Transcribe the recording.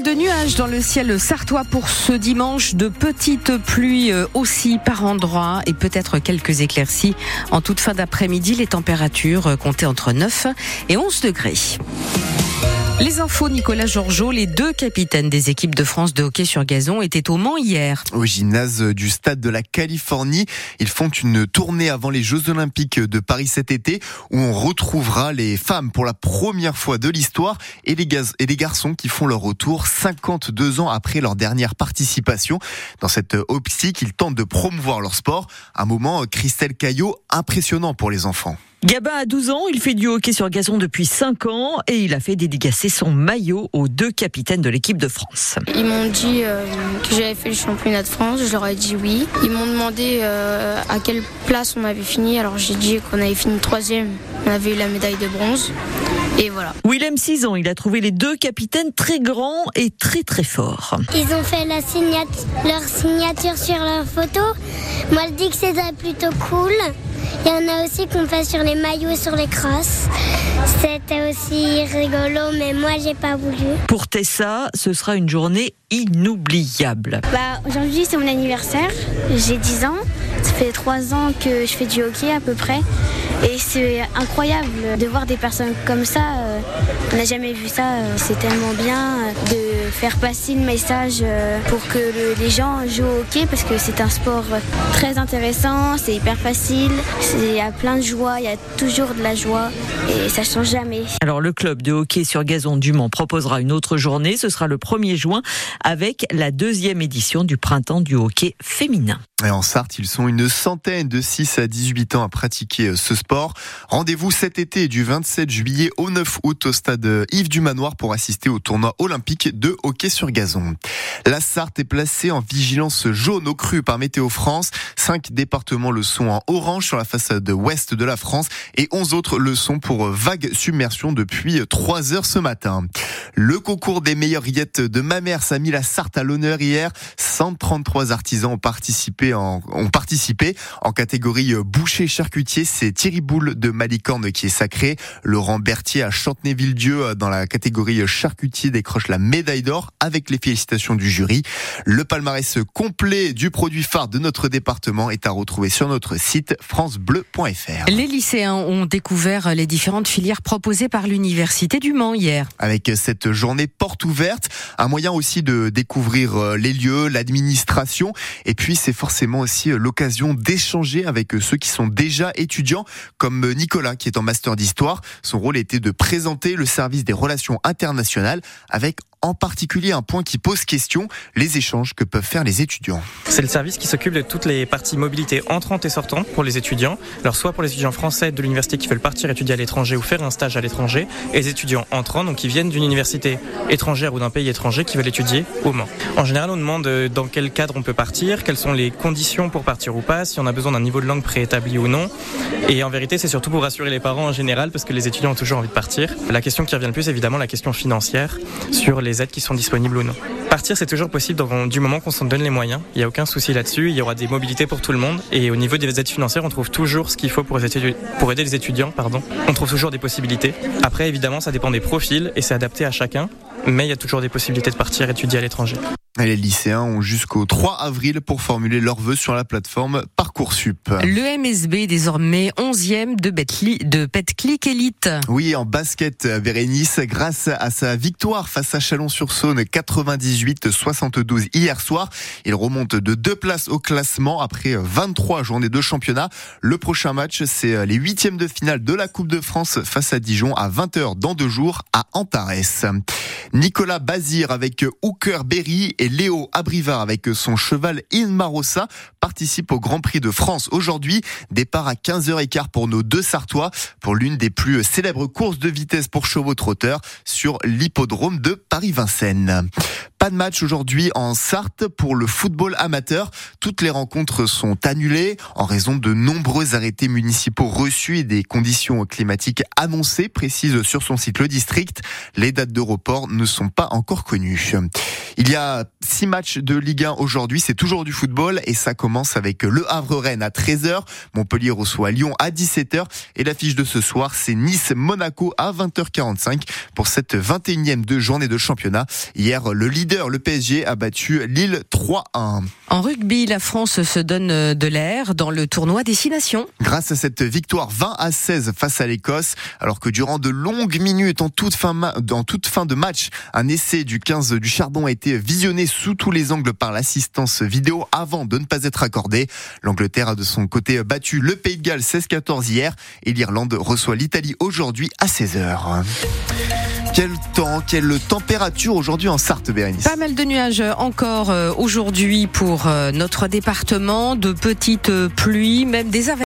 de nuages dans le ciel sartois pour ce dimanche, de petites pluies euh, aussi par endroits et peut-être quelques éclaircies. En toute fin d'après-midi, les températures euh, comptaient entre 9 et 11 degrés. Les infos, Nicolas Georgeot, les deux capitaines des équipes de France de hockey sur gazon étaient au Mans hier. Au gymnase du stade de la Californie, ils font une tournée avant les Jeux Olympiques de Paris cet été où on retrouvera les femmes pour la première fois de l'histoire et les, et les garçons qui font leur retour 52 ans après leur dernière participation. Dans cette optique, ils tentent de promouvoir leur sport. Un moment, Christelle Caillot, impressionnant pour les enfants. Gabin a 12 ans, il fait du hockey sur gazon depuis 5 ans et il a fait dédicacer son maillot aux deux capitaines de l'équipe de France. Ils m'ont dit euh, que j'avais fait le championnat de France, je leur ai dit oui. Ils m'ont demandé euh, à quelle place on avait fini, alors j'ai dit qu'on avait fini troisième, on avait eu la médaille de bronze. Et voilà. Willem, 6 ans, il a trouvé les deux capitaines très grands et très très forts. Ils ont fait la leur signature sur leur photo. Moi, je dis que c'était plutôt cool. Il y en a aussi qu'on fait sur les maillots et sur les crosses. C'était aussi rigolo, mais moi, j'ai pas voulu. Pour Tessa, ce sera une journée inoubliable. Bah, aujourd'hui, c'est mon anniversaire. J'ai 10 ans. Ça fait 3 ans que je fais du hockey à peu près. Et c'est incroyable de voir des personnes comme ça. Euh, on n'a jamais vu ça. Euh, c'est tellement bien euh, de faire passer le message pour que les gens jouent au hockey parce que c'est un sport très intéressant, c'est hyper facile, il y a plein de joie, il y a toujours de la joie et ça change jamais. Alors le club de hockey sur gazon du Mans proposera une autre journée, ce sera le 1er juin avec la deuxième édition du printemps du hockey féminin. Et en Sarthe, ils sont une centaine de 6 à 18 ans à pratiquer ce sport. Rendez-vous cet été du 27 juillet au 9 août au stade Yves du Manoir pour assister au tournoi olympique de hockey sur gazon. La Sarthe est placée en vigilance jaune au cru par Météo France. Cinq départements le sont en orange sur la façade ouest de la France et 11 autres le sont pour vague submersion depuis 3 heures ce matin. Le concours des meilleures rillettes de ma mère a mis la Sarthe à l'honneur hier. 133 artisans ont participé en, ont participé en catégorie boucher charcutier. C'est Thierry Boule de Malicorne qui est sacré. Laurent Berthier à Chantenay-Villedieu dans la catégorie charcutier décroche la médaille d'or avec les félicitations du jury. Le palmarès complet du produit phare de notre département est à retrouver sur notre site francebleu.fr. Les lycéens ont découvert les différentes filières proposées par l'université du Mans hier. Avec cette journée porte ouverte, un moyen aussi de découvrir euh, les lieux, l'administration et puis c'est forcément aussi euh, l'occasion d'échanger avec ceux qui sont déjà étudiants comme Nicolas qui est en master d'histoire. Son rôle était de présenter le service des relations internationales avec en particulier un point qui pose question, les échanges que peuvent faire les étudiants. C'est le service qui s'occupe de toutes les parties mobilité entrantes et sortantes pour les étudiants. Alors soit pour les étudiants français de l'université qui veulent partir étudier à l'étranger ou faire un stage à l'étranger, et les étudiants entrants donc qui viennent d'une université étrangère ou d'un pays étranger qui veulent étudier au Mans. En général, on demande euh, dans quel cadre on peut partir, quelles sont les conditions pour partir ou pas, si on a besoin d'un niveau de langue préétabli ou non. Et en vérité, c'est surtout pour rassurer les parents en général parce que les étudiants ont toujours envie de partir. La question qui revient le plus, évidemment, la question financière sur les aides qui sont disponibles ou non. Partir, c'est toujours possible du moment qu'on s'en donne les moyens. Il n'y a aucun souci là-dessus. Il y aura des mobilités pour tout le monde. Et au niveau des aides financières, on trouve toujours ce qu'il faut pour, pour aider les étudiants. Pardon. On trouve toujours des possibilités. Après, évidemment, ça dépend des profils et c'est adapté à chacun. Mais il y a toujours des possibilités de partir étudier à l'étranger. Les lycéens ont jusqu'au 3 avril pour formuler leurs vœux sur la plateforme Parcoursup. Le MSB est désormais 11e de, de Betclic Elite. Oui, en basket, Bérénice, grâce à sa victoire face à Chalon-sur-Saône 98-72 hier soir, il remonte de deux places au classement après 23 journées de championnat. Le prochain match, c'est les huitièmes de finale de la Coupe de France face à Dijon à 20h dans deux jours à Antares. Nicolas Bazir avec Hooker Berry et Léo Abrivard avec son cheval Inmarosa participe au Grand Prix de France aujourd'hui. Départ à 15h15 pour nos deux Sartois pour l'une des plus célèbres courses de vitesse pour chevaux trotteurs sur l'hippodrome de Paris-Vincennes. Pas de match aujourd'hui en Sarthe pour le football amateur. Toutes les rencontres sont annulées en raison de nombreux arrêtés municipaux reçus et des conditions climatiques annoncées, précise sur son site le district. Les dates de report ne sont pas encore connues. Il y a six matchs de Ligue 1 aujourd'hui. C'est toujours du football et ça commence avec le Havre-Rennes à 13h. Montpellier reçoit Lyon à 17h. Et l'affiche de ce soir, c'est Nice-Monaco à 20h45 pour cette 21e de journée de championnat. Hier, le leader, le PSG, a battu Lille 3-1. En rugby, la France se donne de l'air dans le tournoi Destination. Grâce à cette victoire 20 à 16 face à l'Écosse, alors que durant de longues minutes en toute fin, dans toute fin de match, un essai du 15 du Charbon a été visionné sous tous les angles par l'assistance vidéo avant de ne pas être accordé. L'Angleterre a de son côté battu le Pays de Galles 16-14 hier et l'Irlande reçoit l'Italie aujourd'hui à 16h. Quel temps, quelle température aujourd'hui en Sarthe, Bérénice? Pas mal de nuages encore euh, aujourd'hui pour euh, notre département, de petites pluies, même des averses.